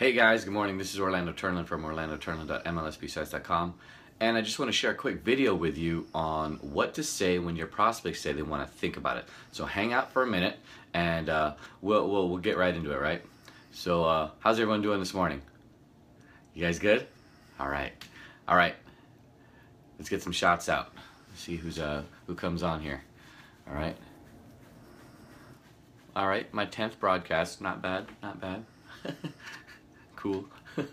Hey guys, good morning. This is Orlando Turnlin from orlandoturnlin.mlsbsites.com and I just want to share a quick video with you on what to say when your prospects say they want to think about it. So hang out for a minute and uh, we'll, we'll, we'll get right into it, right? So uh, how's everyone doing this morning? You guys good? All right. All right. Let's get some shots out. Let's see who's uh, who comes on here. All right. All right, my 10th broadcast. Not bad, not bad. cool.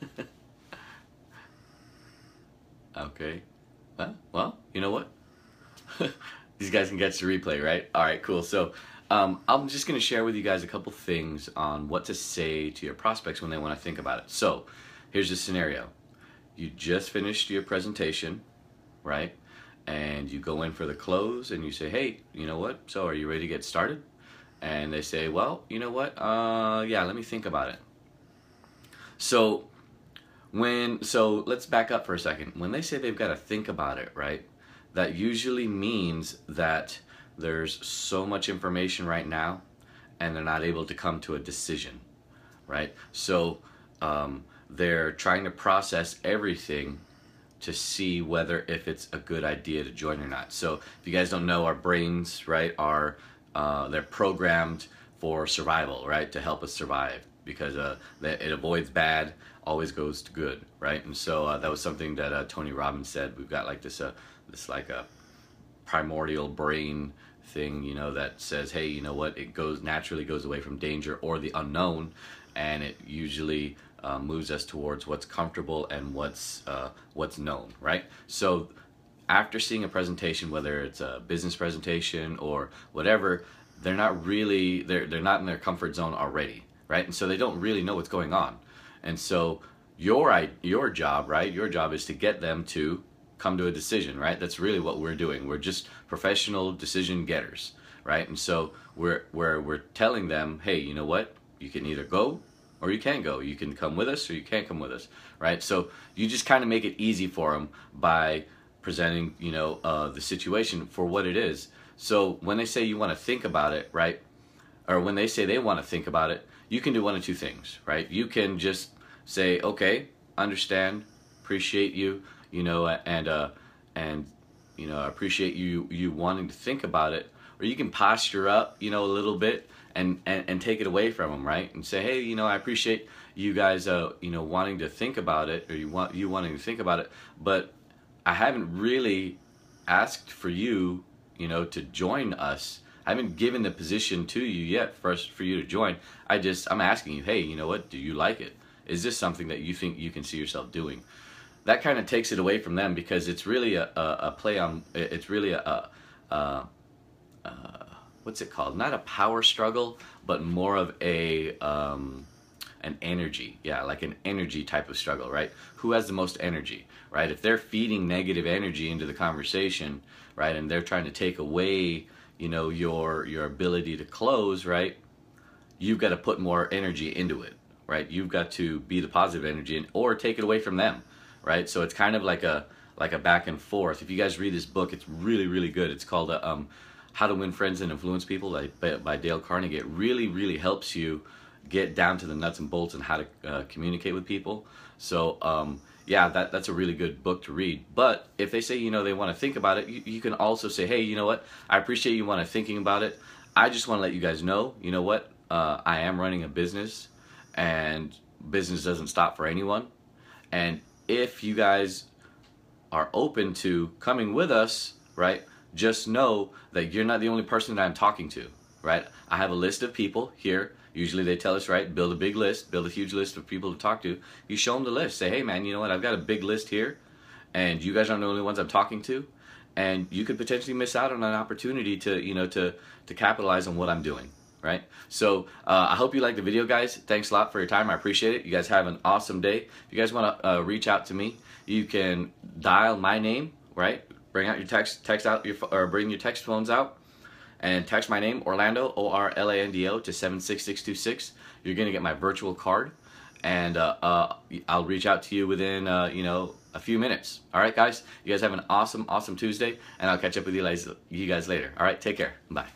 okay. Well, you know what? These guys can catch the replay, right? All right, cool. So um, I'm just going to share with you guys a couple things on what to say to your prospects when they want to think about it. So here's the scenario. You just finished your presentation, right? And you go in for the close and you say, hey, you know what? So are you ready to get started? And they say, well, you know what? Uh, yeah, let me think about it. So when so let's back up for a second. When they say they've got to think about it, right? That usually means that there's so much information right now and they're not able to come to a decision, right? So um, they're trying to process everything to see whether if it's a good idea to join or not. So if you guys don't know, our brains, right, are uh, they're programmed for survival, right, to help us survive because uh, it avoids bad, always goes to good, right? And so uh, that was something that uh, Tony Robbins said. We've got like this, uh, this like a primordial brain thing, you know, that says, hey, you know what? It goes naturally goes away from danger or the unknown, and it usually uh, moves us towards what's comfortable and what's uh, what's known, right? So after seeing a presentation, whether it's a business presentation or whatever, they're not really they're they're not in their comfort zone already right? And so they don't really know what's going on. And so your your job, right? Your job is to get them to come to a decision, right? That's really what we're doing. We're just professional decision getters, right? And so we're we're we're telling them, hey, you know what? You can either go or you can't go. You can come with us or you can't come with us, right? So you just kind of make it easy for them by presenting, you know, uh, the situation for what it is. So when they say you want to think about it, right? Or when they say they want to think about it, you can do one of two things, right? You can just say, okay, understand, appreciate you, you know, and uh, and you know, I appreciate you you wanting to think about it, or you can posture up, you know, a little bit and and, and take it away from them, right? And say, hey, you know, I appreciate you guys, uh, you know, wanting to think about it, or you want you wanting to think about it, but I haven't really asked for you, you know, to join us I haven't given the position to you yet first for you to join. I just I'm asking you, hey, you know what? Do you like it? Is this something that you think you can see yourself doing? That kind of takes it away from them because it's really a, a, a play on. It's really a, a, a, what's it called? Not a power struggle, but more of a um, an energy. Yeah, like an energy type of struggle, right? Who has the most energy, right? If they're feeding negative energy into the conversation, right, and they're trying to take away you know your your ability to close right you've got to put more energy into it right? You've got to be the positive energy and, or take it away from them right? So it's kind of like a like a back and forth. If you guys read this book it's really really good. It's called uh, um, how to win friends and influence people by, by dale carnegie. It really really helps you get down to the nuts and bolts and how to uh, communicate with people. So um, yeah, that, that's a really good book to read. But if they say, you know, they want to think about it, you, you can also say, hey, you know what? I appreciate you want to thinking about it. I just want to let you guys know, you know what? Uh, I am running a business and business doesn't stop for anyone. And if you guys are open to coming with us, right, just know that you're not the only person that I'm talking to, right? I have a list of people here Usually they tell us, right, build a big list, build a huge list of people to talk to. You show them the list. Say, hey, man, you know what? I've got a big list here, and you guys aren't the only ones I'm talking to. And you could potentially miss out on an opportunity to, you know, to, to capitalize on what I'm doing, right? So uh, I hope you like the video, guys. Thanks a lot for your time. I appreciate it. You guys have an awesome day. If you guys want to uh, reach out to me, you can dial my name, right? Bring out your text, text out your, or bring your text phones out and text my name, Orlando, O R L A N D O, to 76626. You're going to get my virtual card, and uh, uh, I'll reach out to you within, uh, you know, a few minutes. All right, guys? You guys have an awesome, awesome Tuesday, and I'll catch up with you guys later. All right, take care. Bye.